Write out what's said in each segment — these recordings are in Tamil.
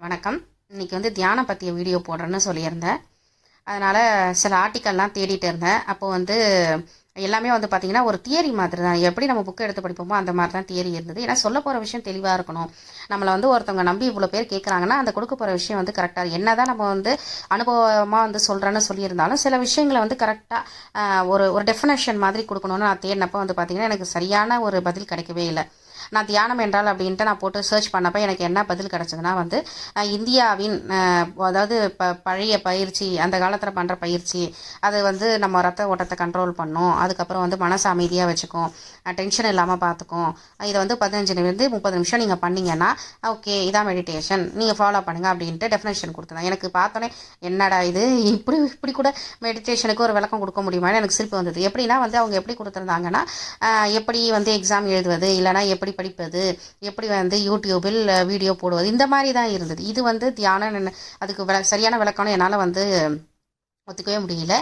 வணக்கம். இன்னைக்கு வந்து தியானம் பற்றிய வீடியோ போடுறேன்னு சொல்லியிருந்தேன். அதனால் சில ஆர்டிக்கல்லாம் தேடிட்டு இருந்தேன். அப்போது வந்து எல்லாமே வந்து பார்த்திங்கன்னா ஒரு தியரி மாதிரி தான் எப்படி நம்ம புக்கை எடுத்து படிப்போமோ அந்த மாதிரி தான் தியரி இருந்தது. ஏன்னா சொல்ல போகிற விஷயம் தெளிவாக இருக்கணும். நம்மளை வந்து ஒருத்தவங்க நம்பி இவ்வளோ பேர் கேட்குறாங்கன்னா அந்த கொடுக்க போகிற விஷயம் வந்து கரெக்டாக என்ன தான் நம்ம வந்து அனுபவமாக வந்து சொல்கிறேன்னு சொல்லியிருந்தாலும் சில விஷயங்களை வந்து கரெக்டாக ஒரு ஒரு டெஃபினேஷன் மாதிரி கொடுக்கணும்னு நான் தேடினப்போ வந்து பார்த்திங்கன்னா எனக்கு சரியான ஒரு பதில் கிடைக்கவே இல்லை. நான் தியானம் என்றால் அப்படின்ட்டு நான் போட்டு சர்ச் பண்ணப்போ எனக்கு என்ன பதில் கிடச்சதுன்னா வந்து இந்தியாவின் அதாவது ப பழைய பயிற்சி அந்த காலத்தில் பண்ணுற பயிற்சி அது வந்து நம்ம ரத்த ஓட்டத்தை கண்ட்ரோல் பண்ணும். அதுக்கப்புறம் வந்து மனசு அமைதியாக வச்சுக்கும். டென்ஷன் இல்லாமல் பார்த்துக்கும் இதை வந்து பதினஞ்சுலேருந்து முப்பது நிமிஷம் நீங்கள் பண்ணிங்கன்னா ஓகே இதான் மெடிடேஷன் நீங்கள் ஃபாலோ பண்ணுங்கள் அப்படின்ட்டு டெஃபினேஷன் கொடுத்துருந்தேன் எனக்கு பார்த்தோன்னே என்னடா இது? இப்படி இப்படி கூட மெடிடேஷனுக்கு ஒரு விளக்கம் கொடுக்க முடியுமான்னு எனக்கு சிரிப்பு வந்தது. எப்படின்னா வந்து அவங்க எப்படி கொடுத்துருந்தாங்கன்னா எப்படி வந்து எக்ஸாம் எழுதுவது இல்லைனா எப்படி எப்படி படிப்பது? எப்படி வந்து யூடியூபில் வீடியோ போடுவது? இந்த மாதிரி தான் இருந்தது. இது வந்து தியானம் அதுக்கு விள சரியான விளக்கம்னு என்னால் வந்து ஒத்துக்கவே முடியல.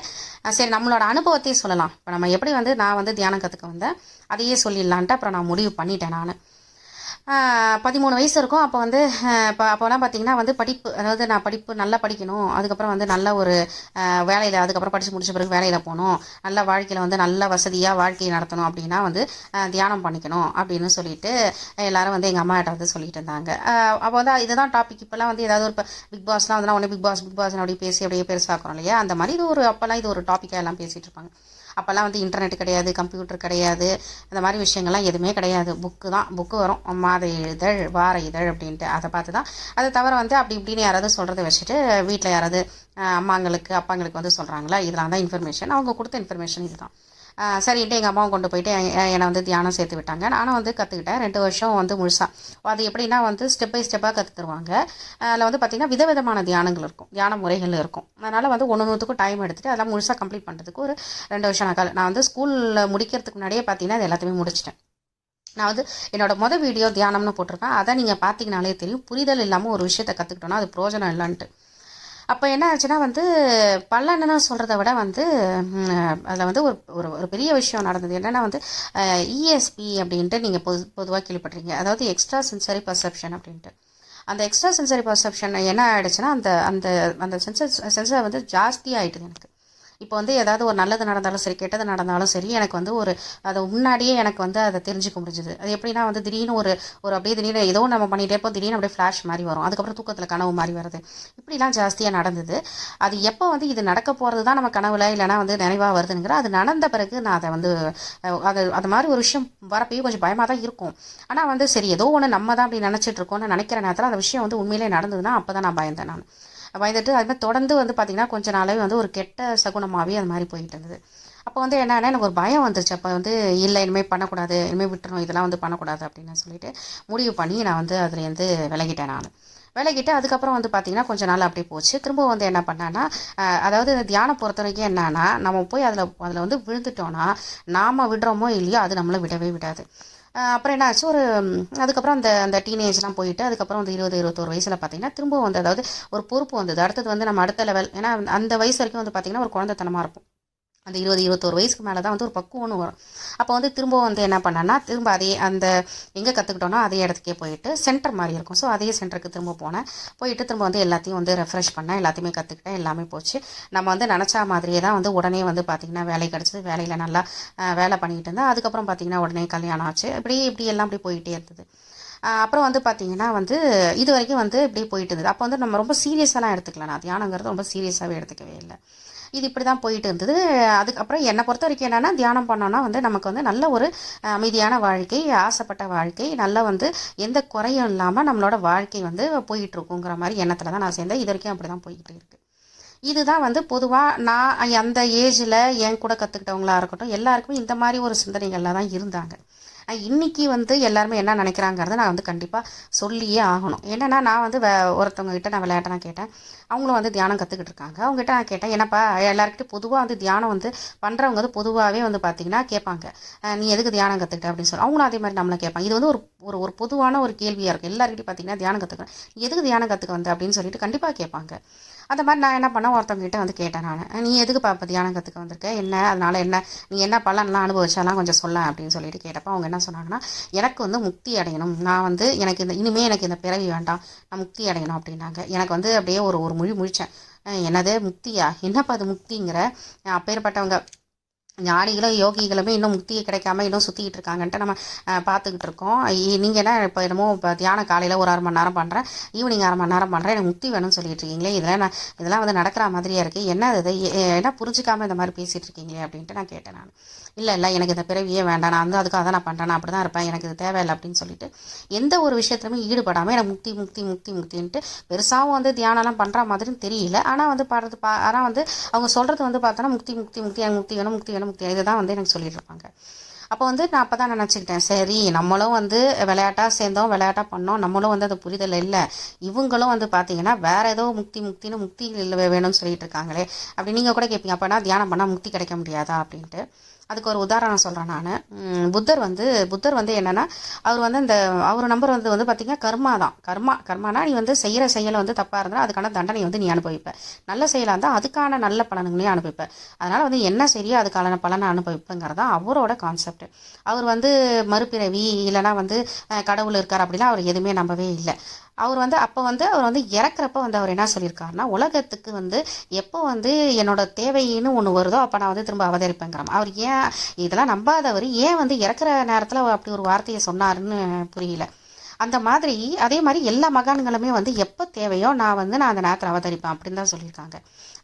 சரி நம்மளோட அனுபவத்தையே சொல்லலாம். இப்போ நம்ம எப்படி வந்து நான் வந்து தியானம் கற்றுக்க வந்தேன் அதையே சொல்லிடலான்ட்டு அப்புறம் நான் முடிவு பண்ணிட்டேன் நான். பதிமூணு வயசு இருக்கும். அப்போ வந்து இப்போ அப்போலாம் பார்த்தீங்கன்னா வந்து படிப்பு அதாவது நான் படிப்பு நல்லா படிக்கணும். அதுக்கப்புறம் வந்து நல்ல ஒரு வேலையில் அதுக்கப்புறம் படித்து முடிச்ச பிறகு வேலையில் போகணும். நல்ல வாழ்க்கையில் வந்து நல்ல வசதியாக வாழ்க்கையை நடத்தணும் அப்படின்னா வந்து தியானம் பண்ணிக்கணும் அப்படின்னு சொல்லிட்டு எல்லாரும் வந்து எங்கள் அம்மா கிட்ட வந்து சொல்லிட்டு இருந்தாங்க. அப்போ வந்து இதுதான் டாபிக் இப்போலாம் வந்து ஏதாவது ஒரு பிக் பாஸ்லாம் வந்து உடனே பிக் பாஸ் பிக் பாஸ் அப்படி பேசி அப்படியே பெருசாக்கிறோம் இல்லையா? அந்த மாதிரி இது ஒரு அப்போல்லாம் இது ஒரு டாப்பிக்காக எல்லாம் பேசிகிட்டு இருப்பாங்க. அப்போல்லாம் வந்து இன்டர்நெட் கிடையாது கம்ப்யூட்டர் கிடையாது அந்த மாதிரி விஷயங்கள்லாம் எதுவுமே கிடையாது. புக்கு தான் புக்கு வரும். மாத இதழ் வார இதழ் அப்படின்ட்டு. அதை பார்த்து தான். அதை தவிர வந்து அப்படி இப்படின்னு யாராவது சொல்கிறத வச்சுட்டு வீட்டில் யாராவது அம்மாங்களுக்கு அப்பாங்களுக்கு வந்து சொல்கிறாங்களா இதெல்லாம் தான் இன்ஃபர்மேஷன் அவங்க கொடுத்த இன்ஃபர்மேஷன் இதுதான். சரின்ட்டு எங்கள் அம்மாவும் கொண்டு போயிட்டு என்னை வந்து தியானம் சேர்த்து விட்டாங்க. நானும் வந்து கற்றுக்கிட்டேன் ரெண்டு வருஷம் வந்து முழுசாக அது எப்படின்னா வந்து ஸ்டெப் பை ஸ்டெப்பாக கற்று தருவாங்க அதில் வந்து பார்த்திங்கன்னா விதவிதமான தியானங்கள் இருக்கும். தியான முறைகள் இருக்கும். அதனால் வந்து ஒன்று ஒன்றுத்துக்கும் டைம் எடுத்துகிட்டு அதெல்லாம் முழுசாக கம்ப்ளீட் பண்ணுறதுக்கு ஒரு ரெண்டு வருஷம் நான் நான் வந்து ஸ்கூலில் முடிக்கிறதுக்கு முன்னாடியே பார்த்தீங்கன்னா அது எல்லாத்தையுமே முடிச்சிட்டேன். நான் வந்து என்னோடய மொதல் வீடியோ தியானம்னு போட்டிருப்பேன் அதை நீங்கள் பார்த்தீங்கனாலே தெரியும். புரிதல் இல்லாமல் ஒரு விஷயத்தை கற்றுக்கிட்டோன்னா அது பிரோஜனம் இல்லைன்ட்டு. அப்போ என்ன ஆச்சுன்னா வந்து பலன்னு சொல்கிறத விட வந்து அதில் வந்து ஒரு ஒரு ஒரு பெரிய விஷயம் நடந்தது. என்னென்னா வந்து இஎஸ்பி அப்படின்ட்டு நீங்கள் பொது பொதுவாக கேள்விப்படுறீங்க அதாவது எக்ஸ்ட்ரா சென்சரி பர்செப்ஷன் அப்படின்ட்டு. அந்த எக்ஸ்ட்ரா சென்சரி பர்செப்ஷன் என்ன ஆகிடுச்சுன்னா அந்த அந்த அந்த சென்சர் சென்சர் வந்து ஜாஸ்தி ஆயிட்டுது எனக்கு. இப்போ வந்து ஏதாவது ஒரு நல்லது நடந்தாலும் சரி கெட்டது நடந்தாலும் சரி எனக்கு வந்து ஒரு அதை முன்னாடியே எனக்கு வந்து அதை தெரிஞ்சுக்க முடிஞ்சுது. அது எப்படின்னா வந்து திடீர்னு ஒரு ஒரு அப்படியே திடீர்னு ஏதோ நம்ம பண்ணிகிட்டே இருப்போம் திடீர்னு அப்படியே ஃப்ளாஷ் மாதிரி வரும். அதுக்கப்புறம் தூக்கத்தில் கனவு மாதிரி வருது. இப்படிலாம் ஜாஸ்தியாக நடந்தது. அது எப்போ வந்து இது நடக்க போகிறது தான் நம்ம கனவுல இல்லைனா வந்து நினைவாக வருதுங்கிற அது நடந்த பிறகு நான் அதை வந்து அது அது மாதிரி ஒரு விஷயம் வரப்பையும் கொஞ்சம் பயமாக தான் இருக்கும். ஆனால் வந்து சரி ஏதோ ஒன்று நம்ம தான் அப்படி நினச்சிட்டு இருக்கோம்னு நினைக்கிற நேரத்தில் அந்த விஷயம் வந்து உண்மையிலே நடந்ததுன்னா அப்போ தான் நான் பயந்தேன் நான். பயந்துட்டு அது மாதிரி தொடர்ந்து வந்து பார்த்திங்கன்னா கொஞ்ச நாளாகவே வந்து ஒரு கெட்ட சகுனமாகவே அது மாதிரி போயிட்டு இருந்தது. அப்போ வந்து என்னென்னா எனக்கு ஒரு பயம் வந்துருச்சு. அப்போ வந்து இல்லை இனிமேல் பண்ணக்கூடாது இனிமேல் விட்டுறணும் இதெல்லாம் வந்து பண்ணக்கூடாது அப்படின்னு சொல்லிட்டு முடிவு பண்ணி நான் வந்து அதுலேருந்து விலகிட்டேன் நான். விலகிட்டு அதுக்கப்புறம் வந்து பார்த்திங்கன்னா கொஞ்ச நாள் அப்படியே போச்சு. திரும்ப வந்து என்ன பண்ணேன்னா அதாவது இந்த தியானம் பொறுத்த வரைக்கும் என்னன்னா நம்ம போய் அதில் அதில் வந்து விழுந்துட்டோன்னா நாம் விடுறோமோ இல்லையோ அது நம்மளை விடவே விடாது. அப்புறம் என்ன ஆச்சு ஒரு அதுக்கப்புறம் அந்த அந்த டீனேஜ்லாம் போயிட்டு அதுக்கப்புறம் வந்து இருபது இருபத்தோரு வயசில் பார்த்தீங்கன்னா திரும்ப வந்து அதாவது ஒரு பொறுப்பு வந்தது. அடுத்தது வந்து நம்ம அடுத்த லெவல் ஏன்னா அந்த வயசு வரைக்கும் வந்து பார்த்திங்கன்னா ஒரு குழந்தைத்தனமாக இருக்கும் அந்த இருபது இருபத்தோரு வயசுக்கு மேலே தான் வந்து ஒரு பக்குவம்னு வரும். அப்போ வந்து திரும்ப வந்து என்ன பண்ணேன்னா திரும்ப அதே அந்த எங்கே கற்றுக்கிட்டோனோ அதே இடத்துக்கே போயிட்டு சென்டர் மாதிரி இருக்கும். ஸோ அதே சென்டருக்கு திரும்ப போனேன். போயிட்டு திரும்ப வந்து எல்லாத்தையும் வந்து ரெஃப்ரெஷ் பண்ணேன். எல்லாத்தையுமே கற்றுக்கிட்டேன் எல்லாமே போச்சு. நம்ம வந்து நினச்சா மாதிரியே தான் வந்து உடனே வந்து பார்த்திங்கன்னா வேலை கிடச்சிது. வேலையில் நல்லா வேலை பண்ணிக்கிட்டு இருந்தேன். அதுக்கப்புறம் பார்த்திங்கன்னா உடனே கல்யாணம் ஆச்சு. இப்படி இப்படி எல்லாம் இப்படி போயிட்டே இருந்தது. அப்புறம் வந்து பார்த்திங்கன்னா வந்து இது வரைக்கும் வந்து இப்படியே போயிட்டு இருந்தது. அப்போ வந்து நம்ம ரொம்ப சீரியஸாலாம் எடுத்துக்கலாம் நான் தியானங்கிறது ரொம்ப சீரியஸாகவே எடுத்துக்கவே இல்லை. இது இப்படி தான் போயிட்டு இருந்தது. அதுக்கப்புறம் என்னை பொறுத்த வரைக்கும் என்னென்னா தியானம் பண்ணோன்னா வந்து நமக்கு வந்து நல்ல ஒரு அமைதியான வாழ்க்கை ஆசைப்பட்ட வாழ்க்கை நல்லா வந்து எந்த குறையும் இல்லாமல் நம்மளோட வாழ்க்கை வந்து போயிட்டு இருக்குங்கிற மாதிரி எண்ணத்தில் தான் நான் சேர்ந்தேன். இது வரைக்கும் அப்படி தான் போய்கிட்டு இருக்கு. இதுதான் வந்து பொதுவாக நான் அந்த ஏஜில் என் கூட கற்றுக்கிட்டவங்களாக இருக்கட்டும் எல்லாருக்குமே இந்த மாதிரி ஒரு சிந்தனைகளில் தான் இருந்தாங்க. இன்றைக்கி வந்து எல்லாருமே என்ன நினைக்கிறாங்கிறத நான் வந்து கண்டிப்பாக சொல்லியே ஆகணும். என்னன்னா நான் வந்து வே ஒருத்தவங்க கிட்ட நான் விளையாட்டை நான் கேட்டேன். அவங்களும் வந்து தியானம் கற்றுக்கிட்டு இருக்காங்க. அவங்ககிட்ட நான் கேட்டேன் என்னப்பா எல்லாருக்கிட்டையும் பொதுவாக வந்து தியானம் வந்து பண்ணுறவங்க வந்து பொதுவாகவே வந்து பார்த்தீங்கன்னா கேட்பாங்க. நீ எதுக்கு தியானம் கற்றுக்கிட்ட அப்படின்னு சொல்லி. அவங்களும் அதே மாதிரி நம்மளை கேட்பாங்க. இது வந்து ஒரு ஒரு ஒரு பொதுவான ஒரு கேள்வியாக இருக்கும். எல்லாருக்கிட்டையும் பார்த்தீங்கன்னா தியானம் கற்றுக்கணும் நீ எதுக்கு தியானம் கற்றுக்க வந்த? அப்படின்னு சொல்லிட்டு கண்டிப்பாக கேட்பாங்க. அந்த மாதிரி நான் என்ன பண்ணேன் ஒருத்தவங்ககிட்ட வந்து கேட்டேன் நான். நீ எதுக்கு பாப்பா தியானம் கற்றுக்க வந்திருக்க? என்ன? அதனால் என்ன? நீ என்ன பலன்லாம் அனுபவிச்சாலாம் கொஞ்சம் சொல்ல அப்படின்னு சொல்லிட்டு கேட்டப்போ அவங்க என்ன என்ன சொன்னாங்கன்னா எனக்கு வந்து முக்தி அடையணும். நான் வந்து எனக்கு இந்த இனிமேல் எனக்கு இந்த பிறவி வேண்டாம். நான் முக்தி அடையணும் அப்படின்னாங்க. எனக்கு வந்து அப்படியே ஒரு ஒரு மொழி முழிச்சேன். என்னது? முக்தியா? என்னப்பா அது முக்திங்கிற? அப்பேற்பட்டவங்க ஞானிகளும் யோகிகளுமே இன்னும் முக்தியை கிடைக்காம இன்னும் சுற்றிக்கிட்டு இருக்காங்கன்ட்டு நம்ம பார்த்துக்கிட்டு இருக்கோம். நீங்கள் என்ன இப்போ என்னமோ இப்போ தியானம் காலையில் ஒரு அரை மணி நேரம் பண்ணுறேன் ஈவினிங் அரை மணி நேரம் பண்ணுறேன் எனக்கு முக்தி வேணும்னு சொல்லிட்டு இருக்கீங்களே இதெல்லாம் நான் இதெல்லாம் வந்து நடக்கிற மாதிரியா இருக்குது என்ன இது? என்ன புரிஞ்சிக்காமல் இந்த மாதிரி பேசிகிட்டு இருக்கீங்களே அப்படின்ட்டு நான் கேட்டேன் நான். இல்லை இல்லை எனக்கு இந்த பிறவியே வேண்டாம் நான் வந்து அதுக்காக தான் நான் பண்ணுறேன் அப்படி தான் இருப்பேன் எனக்கு இது தேவையில்லை அப்படின்னு சொல்லிட்டு எந்த ஒரு விஷயத்துலையுமே ஈடுபடாமல் எனக்கு முக்தி முக்தி முக்தி முக்தின்ட்டு பெருசாகவும் வந்து தியானம்லாம் பண்ணுற மாதிரின்னு தெரியல. ஆனால் வந்து பாடுறது பா ஆனால் வந்து அவங்க சொல்கிறது வந்து பார்த்தோன்னா முக்தி முக்தி முக்தி எனக்கு முக்தி வேணும் முக்தி வேணும் முக்தி இதுதான் வந்து எனக்கு சொல்லிட்டு இருப்பாங்க அப்போ வந்து நான் அப்போ தான் நினச்சிக்கிட்டேன் சரி நம்மளும் வந்து விளையாட்டாக சேர்ந்தோம் விளையாட்டாக பண்ணோம் நம்மளும் வந்து அது புரிதல் இல்லை. இவங்களும் வந்து பார்த்தீங்கன்னா வேற ஏதோ முக்தி முக்தின்னு முக்தி இல்லை வேணும்னு சொல்லிட்டு இருக்காங்களே. அப்படி நீங்கள் கூட கேட்பீங்க அப்போனா தியானம் பண்ணால் முக்தி கிடைக்க முடியாதா? அப்படின்ட்டு. அதுக்கு ஒரு உதாரணம் சொல்கிறேன் நான். புத்தர் வந்து புத்தர் வந்து என்னென்னா அவர் வந்து இந்த அவர் நம்பர் வந்து வந்து பார்த்திங்கன்னா கர்மா தான். கர்மா கர்மானா நீ வந்து செய்கிற செயலை வந்து தப்பாக இருந்தால் அதுக்கான தண்டனை வந்து நீ அனுபவிப்ப. நல்ல செயலாக இருந்தால் அதுக்கான நல்ல பலன்களையும் அனுபவிப்ப. அதனால் வந்து என்ன சரியோ அதுக்கான பலனை அனுபவிப்புங்கிறது தான் அவரோட கான்செப்ட் அவர் வந்து மறுபிறவி இல்லைனா வந்து கடவுள் இருக்கார் அப்படிலாம் அவர் எதுவுமே நம்பவே இல்லை. அவர் வந்து அப்போ வந்து அவர் வந்து இறக்குறப்ப வந்து அவர் என்ன சொல்லியிருக்காருன்னா உலகத்துக்கு வந்து எப்போ வந்து என்னோட தேவைன்னு ஒன்று வருதோ அப்போ நான் வந்து திரும்ப அவதரிப்பேங்கிறோம் அவர் ஏன் இதெல்லாம் நம்பாதவர் ஏன் வந்து இறக்குற நேரத்தில் அவர் அப்படி ஒரு வார்த்தையை சொன்னாருன்னு புரியல. அந்த மாதிரி அதே மாதிரி எல்லா மகான்களுமே வந்து எப்போ தேவையோ நான் வந்து நான் அந்த நேரத்தில் அவதரிப்பேன் அப்படின்னு தான் சொல்லியிருக்காங்க.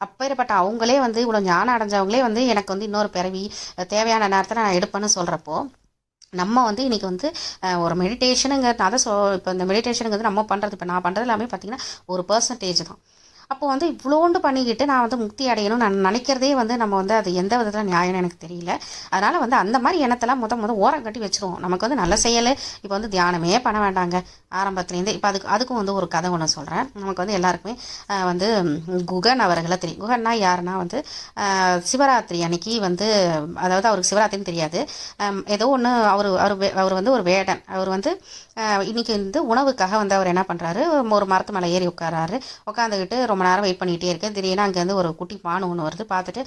அப்பேற்பட்ட அவங்களே வந்து இவ்வளோ ஞானம் அடைஞ்சவங்களே வந்து எனக்கு வந்து இன்னொரு பிறவி தேவையான நேரத்தில் நான் எடுப்பேன்னு சொல்கிறப்போ நம்ம வந்து இன்றைக்கி வந்து ஒரு மெடிடேஷனுங்கிறது அதை சொ இப்போ இந்த மெடிடேஷனுங்கிறது நம்ம பண்ணுறது இப்போ நான் பண்ணுறது எல்லாமே பார்த்தீங்கன்னா ஒரு பர்சன்டேஜ் தான். அப்போ வந்து இவ்வளோண்டு பண்ணிக்கிட்டு நான் வந்து முக்தி அடையணும்னு நான் நினைக்கிறதே வந்து நம்ம வந்து அது எந்த விதத்தில் நியாயம்னு எனக்கு தெரியல. அதனால் வந்து அந்த மாதிரி எண்ணத்தெல்லாம் முத முத ஓரம் கட்டி வச்சிருவோம். நமக்கு வந்து நல்ல செயல். இப்போ வந்து தியானமே பண்ண வேண்டாங்க. ஆரம்பத்துலேருந்து இப்போ அதுக்கு அதுக்கும் வந்து ஒரு கதை ஒன்று சொல்கிறேன் நமக்கு வந்து எல்லாருக்குமே வந்து குகன் அவர்களை தெரியும். குகன்னா யாருன்னா வந்து சிவராத்திரி அன்னைக்கு வந்து அதாவது அவருக்கு சிவராத்திரின்னு தெரியாது. ஏதோ ஒன்று அவர் அவர் வே- அவர் வந்து ஒரு வேடன். அவர் வந்து இன்றைக்கி வந்து உணவுக்காக வந்து அவர் என்ன பண்ணுறாரு ஒரு மரத்து மேலே ஏறி உட்காராரு உட்காந்துக்கிட்டு ரொம்ப நேரம் வெயிட் பண்ணிகிட்டே இருக்கு. திடீர்னு அங்கேருந்து ஒரு குட்டி பானு ஒன்று வருது. பார்த்துட்டு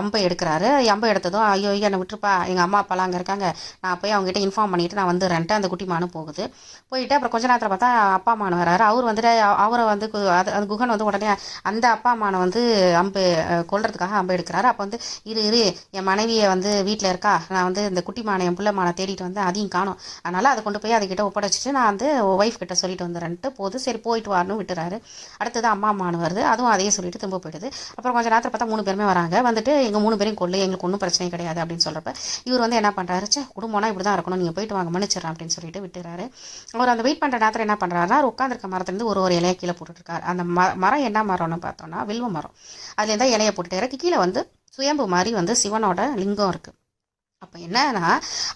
அம்பை எடுக்கிறாரு. அம்பை எடுத்ததும் ஐயோ ஐயோ என்னை விட்டுருப்பா. எங்கள் அம்மா அப்பாலாம் அங்கே இருக்காங்க. நான் போய் அவங்ககிட்ட இன்ஃபார்ம் பண்ணிவிட்டு நான் வந்துடுறேன்ட்டு அந்த குட்டி மானு போகுது. போயிட்டு அப்புறம் கொஞ்ச நேரத்தில் பார்த்தா அப்பா மானு வராரு அவர் வந்துட்டு அவரை வந்து கு- அது அது குகன் வந்து உடனே அந்த அப்பா மானை வந்து அம்பு கொள்றதுக்காக கொல்றதுக்காக அம்பு எடுக்கிறாரு. அப்போ வந்து இரு இரு. என் மனைவியை வந்து வீட்டில் இருக்கா? நான் வந்து இந்த குட்டி மானை என் பிள்ளை மானை தேடிட்டு வந்து அதையும் காணும். அதனால் அதை கொண்டு போய் அதுக்கிட்ட ஒப்படைச்சிட்டு நான் வந்து ஒய்ஃப் கிட்ட சொல்லிட்டு வந்துடுறேன்ட்டு போது சரி போயிட்டு வரணும் விட்டுறாரு. அடுத்தது அம்மா அம்மானு வருது. அதுவும் அதையே சொல்லிட்டு திரும்ப போயிடுது. அப்புறம் கொஞ்சம் நேரத்தில் பார்த்தா மூணு பேருமே வராங்க. வந்துட்டு எங்கள் மூணு பேரையும் கொள்ளு எங்களுக்கு ஒன்றும் பிரச்சனை கிடையாது அப்படின்னு சொல்கிறப்ப இவர் வந்து என்ன பண்ணுறாரு சே குடும்பம்னா இப்படி தான் இருக்கணும். நீங்கள் போயிட்டு வாங்க மன்னிச்சிடறேன் அப்படின்னு சொல்லிட்டு விட்டுறாரு. அவர் அந்த வெயிட் பண்ணுற நேரத்தில் என்ன பண்ணுறாருன்னா உட்காந்துருக்க மரத்துலேருந்து ஒரு ஒரு இலையை கீழே போட்டுட்ருக்காரு. அந்த ம மரம் என்ன மரம்னு பார்த்தோம்னா வில்வ மரம். அதுலேருந்து தான் இலையை போட்டுட்டு இறக்கி கீழே வந்து சுயம்பு மாதிரி வந்து சிவனோட லிங்கம் இருக்குது அப்போ என்னன்னா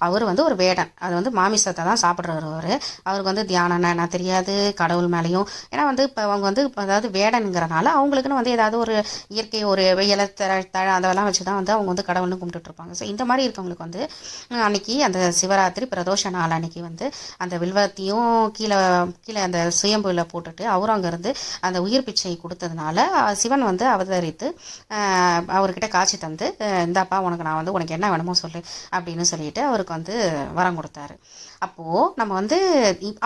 அவர் வந்து ஒரு வேடன். அது வந்து மாமிசத்தை தான் சாப்பிட்றவர் அவர். அவருக்கு வந்து தியானம் என்ன தெரியாது கடவுள் மேலேயும். ஏன்னா வந்து இப்போ அவங்க வந்து இப்போ அதாவது வேடனுங்கிறனால அவங்களுக்குன்னு வந்து ஏதாவது ஒரு இயற்கை ஒரு இலை தழ தழ அதெல்லாம் வச்சு தான் வந்து அவங்க வந்து கடவுள்னு கும்பிட்டுட்ருப்பாங்க ஸோ இந்த மாதிரி இருக்கவங்களுக்கு வந்து அன்னைக்கு அந்த சிவராத்திரி பிரதோஷ நாள் அன்னைக்கு வந்து அந்த வில்வத்தையும் கீழே கீழே அந்த சுயம்புல போட்டுட்டு அவரும் அங்கேருந்து அந்த உயிர் பிச்சை கொடுத்ததுனால சிவன் வந்து அவதரித்து அவர்கிட்ட காட்சி தந்து இந்தாப்பா உனக்கு நான் வந்து உனக்கு என்ன வேணுமோ சொல்லு. அப்படின்னு சொல்லிட்டு அவருக்கு வந்து வரம் கொடுத்தாரு. அப்போது நம்ம வந்து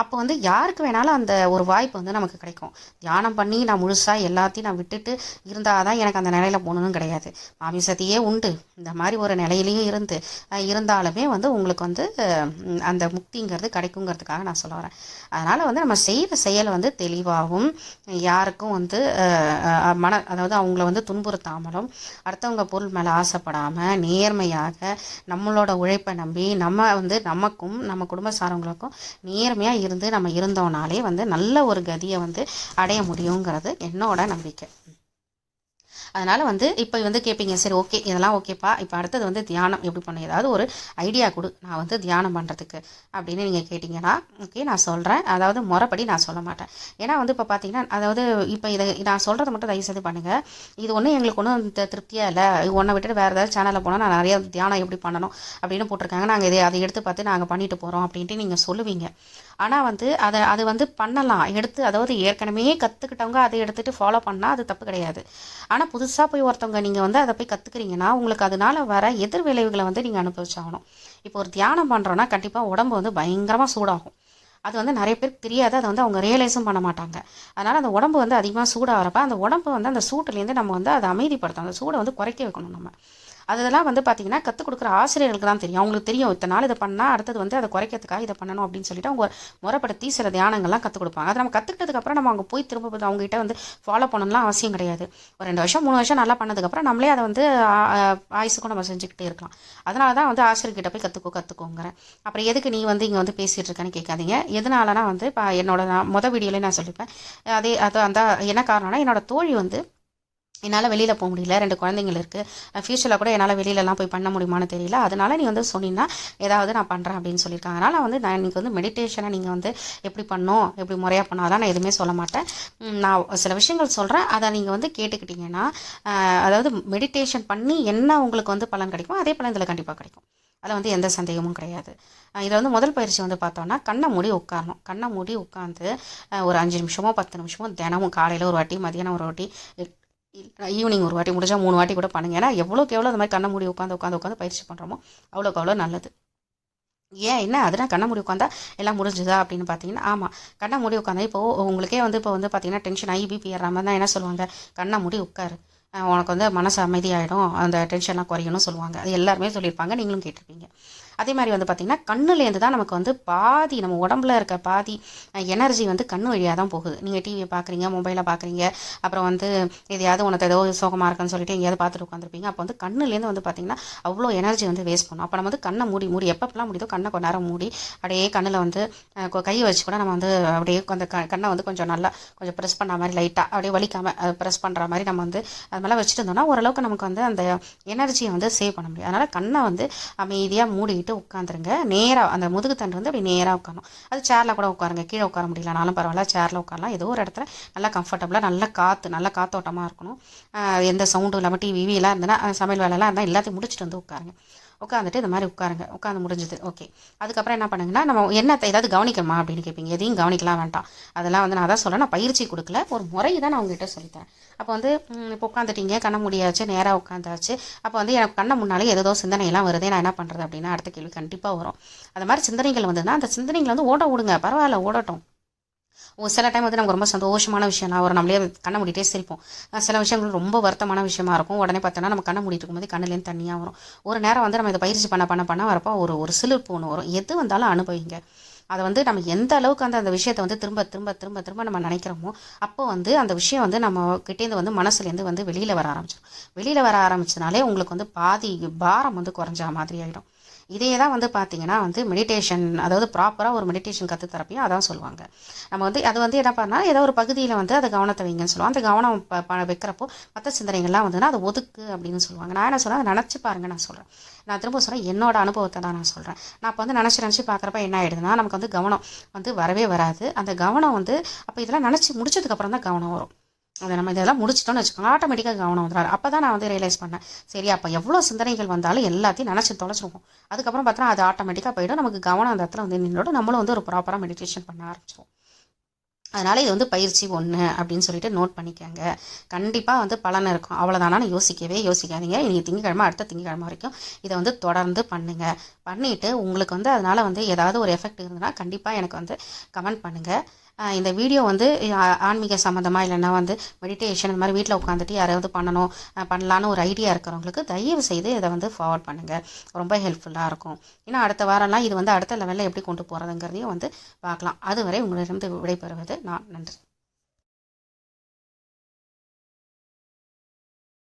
அப்போ வந்து யாருக்கு வேணாலும் அந்த ஒரு வாய்ப்பு வந்து நமக்கு கிடைக்கும். தியானம் பண்ணி நான் முழுசாக எல்லாத்தையும் நான் விட்டுட்டு இருந்தால் தான் எனக்கு அந்த நிலையில போகணும்னு கிடையாது. மாமிசத்தையே உண்டு. இந்த மாதிரி ஒரு நிலையிலையும் இருந்து இருந்தாலுமே வந்து உங்களுக்கு வந்து அந்த முக்திங்கிறது கிடைக்குங்கிறதுக்காக நான் சொல்ல வரேன். அதனால் வந்து நம்ம செய்கிற செயல் வந்து தெளிவாகவும் யாருக்கும் வந்து மன அதாவது அவங்கள வந்து துன்புறுத்தாமலும் அடுத்தவங்க பொருள் மேலே ஆசைப்படாமல் நேர்மையாக நம்ம நம்மளோட உழைப்பை நம்பி நம்ம வந்து நமக்கும் நம்ம குடும்ப சாரவங்களுக்கும் நேர்மையாக இருந்து நம்ம இருந்தோம்னாலே வந்து நல்ல ஒரு கதியை வந்து அடைய முடியுங்கிறது என்னோட நம்பிக்கை. அதனால் வந்து இப்போ வந்து கேட்பீங்க சரி ஓகே இதெல்லாம் ஓகேப்பா இப்போ அடுத்தது வந்து தியானம் எப்படி பண்ண ஏதாவது ஒரு ஐடியா கொடு நான் வந்து தியானம் பண்ணுறதுக்கு அப்படின்னு நீங்கள் கேட்டிங்கன்னா ஓகே நான் சொல்கிறேன் அதாவது முறைப்படி நான் சொல்ல மாட்டேன். ஏன்னா வந்து இப்போ பார்த்தீங்கன்னா அதாவது இப்போ இதை நான் சொல்கிறத மட்டும் தயவு செய்து பண்ணுங்கள் இது ஒன்றும் எங்களுக்கு ஒன்றும் திருப்தியாக இல்லை. ஒன்றை விட்டுட்டு வேறு ஏதாவது சேனலில் போனால் நான் நிறைய தியானம் எப்படி பண்ணணும் அப்படின்னு போட்டிருக்காங்க. நாங்கள் இதை அதை எடுத்து பார்த்து நாங்கள் பண்ணிட்டு போகிறோம் அப்படின்ட்டு நீங்கள் சொல்லுவீங்க. ஆனால் வந்து அதை அது வந்து பண்ணலாம். எடுத்து அதாவது ஏற்கனவே கற்றுக்கிட்டவங்க அதை எடுத்துகிட்டு ஃபாலோ பண்ணால் அது தப்பு கிடையாது. ஆனால் புதுசாக போய் ஒருத்தவங்க நீங்கள் வந்து அதை போய் கற்றுக்குறீங்கன்னா உங்களுக்கு அதனால வர எதிர் விளைவுகளை வந்து நீங்கள் அனுபவிச்சாகணும். இப்போ ஒரு தியானம் பண்ணுறோன்னா கண்டிப்பாக உடம்பு வந்து பயங்கரமாக சூடாகும். அது வந்து நிறைய பேருக்கு தெரியாது. அதை வந்து அவங்க ரியலைஸும் பண்ண மாட்டாங்க. அதனால் அந்த உடம்பு வந்து அதிகமாக சூடாகிறப்ப அந்த உடம்பு வந்து அந்த சூட்டுலேருந்து நம்ம வந்து அதை அமைதிப்படுத்தணும். அந்த சூடை வந்து குறைக்க வைக்கணும் நம்ம. அதெல்லாம் வந்து பார்த்தீங்கன்னா கற்றுக் கொடுக்குற ஆசிரியர்களுக்கு தான் தெரியும். அவங்களுக்கு தெரியும் இத்தனை நாள் இதை பண்ணால் அடுத்தது வந்து அதை குறைக்கிறதுக்காக இதை பண்ணணும் அப்படின்னு சொல்லிட்டு அவங்க முறைப்படுத்தி சில தியானங்கள்லாம் கற்றுக் கொடுப்பாங்க. அதை நம்ம கற்றுக்கிட்டதுக்கப்புறம் நம்ம அவங்க போய் திரும்ப போய் அவங்ககிட்ட வந்து ஃபாலோ பண்ணணும்லாம் அவசியம் கிடையாது. ஒரு ரெண்டு வருஷம் மூணு வருஷம் நல்லா பண்ணதுக்கப்புறம் நம்மளே அதை வந்து ஆயுசுக்கும் நம்ம செஞ்சுக்கிட்டே இருக்கலாம். அதனால தான் வந்து ஆசிரியர்கிட்ட போய் கற்றுக்கோ கற்றுக்கோங்கிறேன் அப்புறம் எதுக்கு நீ வந்து இங்கே வந்து பேசிகிட்டு இருக்கேன்னு கேட்காதீங்க. எதனாலனா வந்து இப்போ என்னோட நான் மொதல் வீடியோலேயே நான் சொல்லிப்பேன். அதே அது அந்த என்ன காரணம்னா என்னோட தோழி வந்து என்னால் வெளியில் போக முடியல ரெண்டு குழந்தைங்கள் இருக்குது ஃப்யூச்சரில் கூட என்னால் வெளியிலலாம் போய் பண்ண முடியுமான்னு தெரியல. அதனால நீ வந்து சொன்னீங்கன்னா ஏதாவது நான் பண்ணுறேன் அப்படின்னு சொல்லியிருக்காங்க. அதனால் வந்து நான் இன்றைக்கி வந்து மெடிடேஷனை நீங்கள் வந்து எப்படி பண்ணோம் எப்படி முறையாக பண்ணோம் அதெல்லாம் நான் எதுவுமே சொல்ல மாட்டேன். நான் சில விஷயங்கள் சொல்கிறேன் அதை நீங்கள் வந்து கேட்டுக்கிட்டிங்கன்னா அதாவது மெடிடேஷன் பண்ணி என்ன உங்களுக்கு வந்து பலன் கிடைக்கும் அதே பலன் இதில் கண்டிப்பாக கிடைக்கும். அதில் வந்து எந்த சந்தேகமும் கிடையாது. இதில் வந்து முதல் பயிற்சி வந்து பார்த்தோன்னா கண்ணை மூடி உட்காரணும். கண்ணை மூடி உட்காந்து ஒரு அஞ்சு நிமிஷமோ பத்து நிமிஷமோ தினமும் காலையில் ஒரு வாட்டி மதியானம் ஒரு வாட்டி ஈவினிங் ஒரு வாட்டி முடிஞ்சால் மூணு வாட்டி கூட பண்ணுங்க. ஏன்னா எவ்வளோக்கு எவ்வளோ அந்த மாதிரி கண்ணை மூடி உட்காந்து உட்காந்து உட்காந்து பயிற்சி பண்ணுறோமோ அவ்வளோக்கு அவ்வளோ நல்லது. ஏன் என்ன? அதனால் கண்ணை மூடி உட்காந்தா எல்லாம் முடிஞ்சுதா அப்படின்னு பார்த்தீங்கன்னா ஆமாம் கண்ணை மூடி உட்காந்தா இப்போ உங்களுக்கே வந்து இப்போ வந்து பார்த்தீங்கன்னா டென்ஷன் ஆகி பிபி ஏறாம தான் என்ன சொல்லுவாங்க? கண்ணை மூடி உட்காரு. உனக்கு வந்து மனசு அமைதியாகிடும் அந்த டென்ஷன்லாம் குறையணும்னு சொல்லுவாங்க. அது எல்லாருமே சொல்லியிருப்பாங்க. நீங்களும் கேட்டிருப்பீங்க. அதே மாதிரி வந்து பார்த்திங்கன்னா கண்ணுலேருந்து தான் நமக்கு வந்து பாதி நம்ம உடம்புல இருக்க பாதி எனர்ஜி வந்து கண் வழியாக தான் போகுது. நீங்கள் டிவியை பார்க்குறீங்க மொபைலை பார்க்குறீங்க அப்புறம் வந்து எதையாவது உனக்கு ஏதோ சோகமாக இருக்குன்னு சொல்லிட்டு எங்கேயாவது பார்த்துட்டு உட்காந்துருப்பீங்க அப்போ வந்து கண்ணுலேருந்து வந்து பார்த்திங்கன்னா அவ்வளோ எனர்ஜி வந்து வேஸ்ட் பண்ணும். அப்போ நம்ம வந்து கண்ணை மூடி மூடி எப்பப்பெல்லாம் முடியுதோ கண்ணை கொஞ்ச நேரம் மூடி அப்படியே கண்ணில் வந்து கை கொ- வச்சு கூட நம்ம வந்து அப்படியே அந்த க கண்ணை வந்து கொஞ்சம் நல்லா கொஞ்சம் ப்ரெஸ் பண்ண மாதிரி லைட்டாக அப்படியே வலிக்காமல் ப்ரெஸ் பண்ணுற மாதிரி நம்ம வந்து அது மேலே வச்சுட்டு இருந்தோம்னா ஓரளவுக்கு நமக்கு வந்து அந்த எனர்ஜியை வந்து சேவ் பண்ண முடியும். அதனால் கண்ணை வந்து அமைதியாக மூடிக்கிட்டு உட்காந்துருங்க நேராக அந்த முதுகு தண்டு வந்து அப்படி நேராக உட்காரணும். அது சேரில் கூட உட்காருங்க. கீழே உட்கார முடியலனாலும் பரவாயில்ல. சேரில் உட்காரலாம். ஏதோ ஒரு இடத்துல நல்லா கம்ஃபர்டபுளாக நல்ல காற்று நல்ல காத்தோட்டமாக இருக்கணும். எந்த சவுண்டும் இல்லாமல் டிவி எல்லாம் இருந்ததுன்னா சமையல் வேலைலாம் இருந்தால் எல்லாத்தையும் முடிச்சுட்டு வந்து உட்காருங்க. உட்காந்துட்டு இந்த மாதிரி உட்காருங்க. உட்காந்து முடிஞ்சது. ஓகே அதுக்கப்புறம் என்ன பண்ணுங்கன்னா நம்ம என்ன ஏதாவது கவனிக்கணுமா அப்படின்னு கேட்பீங்க எதையும் கவனிக்கலாம் வேண்டாம். அதெல்லாம் வந்து நான் அதான் சொல்ல நான் பயிற்சி கொடுக்கல. ஒரு முறை தான் நான் உங்ககிட்ட சொல்லித்தரேன். அப்போ வந்து இப்போ உட்காந்துட்டீங்க கண்ணை முடியாச்சு நேராக உட்காந்தாச்சு அப்போ வந்து எனக்கு கண்ணை முன்னாலே ஏதோ சிந்தனையெல்லாம் வருதே நான் என்ன பண்ணுறது அப்படின்னா அடுத்த கேள்வி கண்டிப்பாக வரும். அந்த மாதிரி சிந்தனைகள் வந்ததுன்னா அந்த சிந்தனைகளை வந்து ஓட விடுங்க. பரவாயில்ல ஓடட்டும். சில டைம் வந்து நமக்கு ரொம்ப சந்தோஷமான விஷயம்லாம் வரும் நம்மளே கண்ணை மூடிட்டே சிரிப்போம். சில விஷயங்கள் ரொம்ப வருத்தமான விஷயமா இருக்கும். உடனே பார்த்தோன்னா நம்ம கண்ணை மூடிட்டு இருக்கும்போது கண்ணுலேருந்து தண்ணியாக வரும். ஒரு நேரம் வந்து நம்ம இதை பயிற்சி பண்ண பண்ண பண்ண வரப்போ ஒரு ஒரு சிலிர்ப்பு ஒன்று வரும். எது வந்தாலும் அனுபவிங்க. அதை வந்து நம்ம எந்த அளவுக்கு அந்த அந்த விஷயத்தை வந்து திரும்ப திரும்ப திரும்ப திரும்ப நம்ம நினைக்கிறோமோ அப்போ வந்து அந்த விஷயம் வந்து நம்ம கிட்டேருந்து வந்து மனசுலேருந்து வந்து வெளியில் வர ஆரம்பிச்சிடும் வெளியில் வர ஆரம்பிச்சனாலே உங்களுக்கு வந்து பாதி பாரம் வந்து குறைஞ்ச மாதிரி ஆகிடும் இதையே தான் வந்து பார்த்தீங்கன்னா வந்து மெடிடேஷன் அதாவது ப்ராப்பராக ஒரு மெடிடேஷன் கற்று தரப்பையும் அதான் சொல்லுவாங்க. நம்ம வந்து அது வந்து என்ன பண்ணால் ஏதோ ஒரு பகுதியில் வந்து அதை கவனத்தை வைங்கன்னு சொல்லுவோம். அந்த கவனம் ப- ப- வைக்கிறப்போ மற்ற சிந்தனைகள்லாம் வந்துன்னா அதை ஒதுக்கு அப்படின்னு சொல்லுவாங்க. நான் என்ன சொல்கிறேன் அதை நினச்சி பாருங்க நான் சொல்கிறேன் நான் திரும்ப சொல்கிறேன் என்னோட அனுபவத்தை தான் நான் சொல்கிறேன் நான் இப்போ வந்து நினச்சி நினச்சி பார்க்குறப்ப என்ன ஆகிடுதுன்னா நமக்கு வந்து கவனம் வந்து வரவே வராது. அந்த கவனம் வந்து அப்போ இதெல்லாம் நினச்சி முடிச்சதுக்கப்புறம் தான் கவனம் வரும். அதை நம்ம இதெல்லாம் முடிச்சிட்டோம்னு வச்சுக்கோங்க. ஆட்டோமேட்டிக்காக கவனம் வந்துடும் அப்போ தான் நான் வந்து ரியலைஸ் பண்ணேன். சரி அப்போ எவ்வளோ சிந்தனைகள் வந்தாலும் எல்லாத்தையும் நினச்சி தொலைச்சிருவோம். அதுக்கப்புறம் பார்த்தோன்னா அது ஆட்டோமேட்டிக்காக போயிடும். நமக்கு கவனம் அந்த இடத்துல வந்து நின்றோட நம்மளும் வந்து ஒரு ப்ராப்பராக மெடிடேஷன் பண்ண ஆரம்பிச்சிடும் அதனால் இது வந்து பயிற்சி ஒன்று அப்படின்னு சொல்லிட்டு நோட் பண்ணிக்கோங்க. கண்டிப்பாக வந்து பலன் இருக்கும். அவ்வளோதானான்னு யோசிக்கவே யோசிக்காதீங்க. இன்றைக்கி திங்கக்கிழமை அடுத்த திங்கக்கிழமை வரைக்கும் இதை வந்து தொடர்ந்து பண்ணுங்கள் பண்ணிவிட்டு உங்களுக்கு வந்து அதனால் வந்து ஏதாவது ஒரு எஃபெக்ட் இருந்ததுன்னா கண்டிப்பாக எனக்கு வந்து கமெண்ட் பண்ணுங்கள் இந்த வீடியோ வந்து ஆன்மீக சம்மந்தமாக இல்லைன்னா வந்து மெடிடேஷன் இந்த மாதிரி வீட்டில் உட்காந்துட்டு யாராவது பண்ணணும் பண்ணலான்னு ஒரு ஐடியா இருக்கிறவங்களுக்கு தயவு செய்து இதை வந்து ஃபார்வர்ட் பண்ணுங்கள் ரொம்ப ஹெல்ப்ஃபுல்லாக இருக்கும். ஏன்னா அடுத்த வாரம்லாம் இது வந்து அடுத்த லெவலில் எப்படி கொண்டு போகிறதுங்கிறதையும் வந்து பார்க்கலாம். அதுவரை உங்களிடம் விடைபெறுவது நான். நன்றி.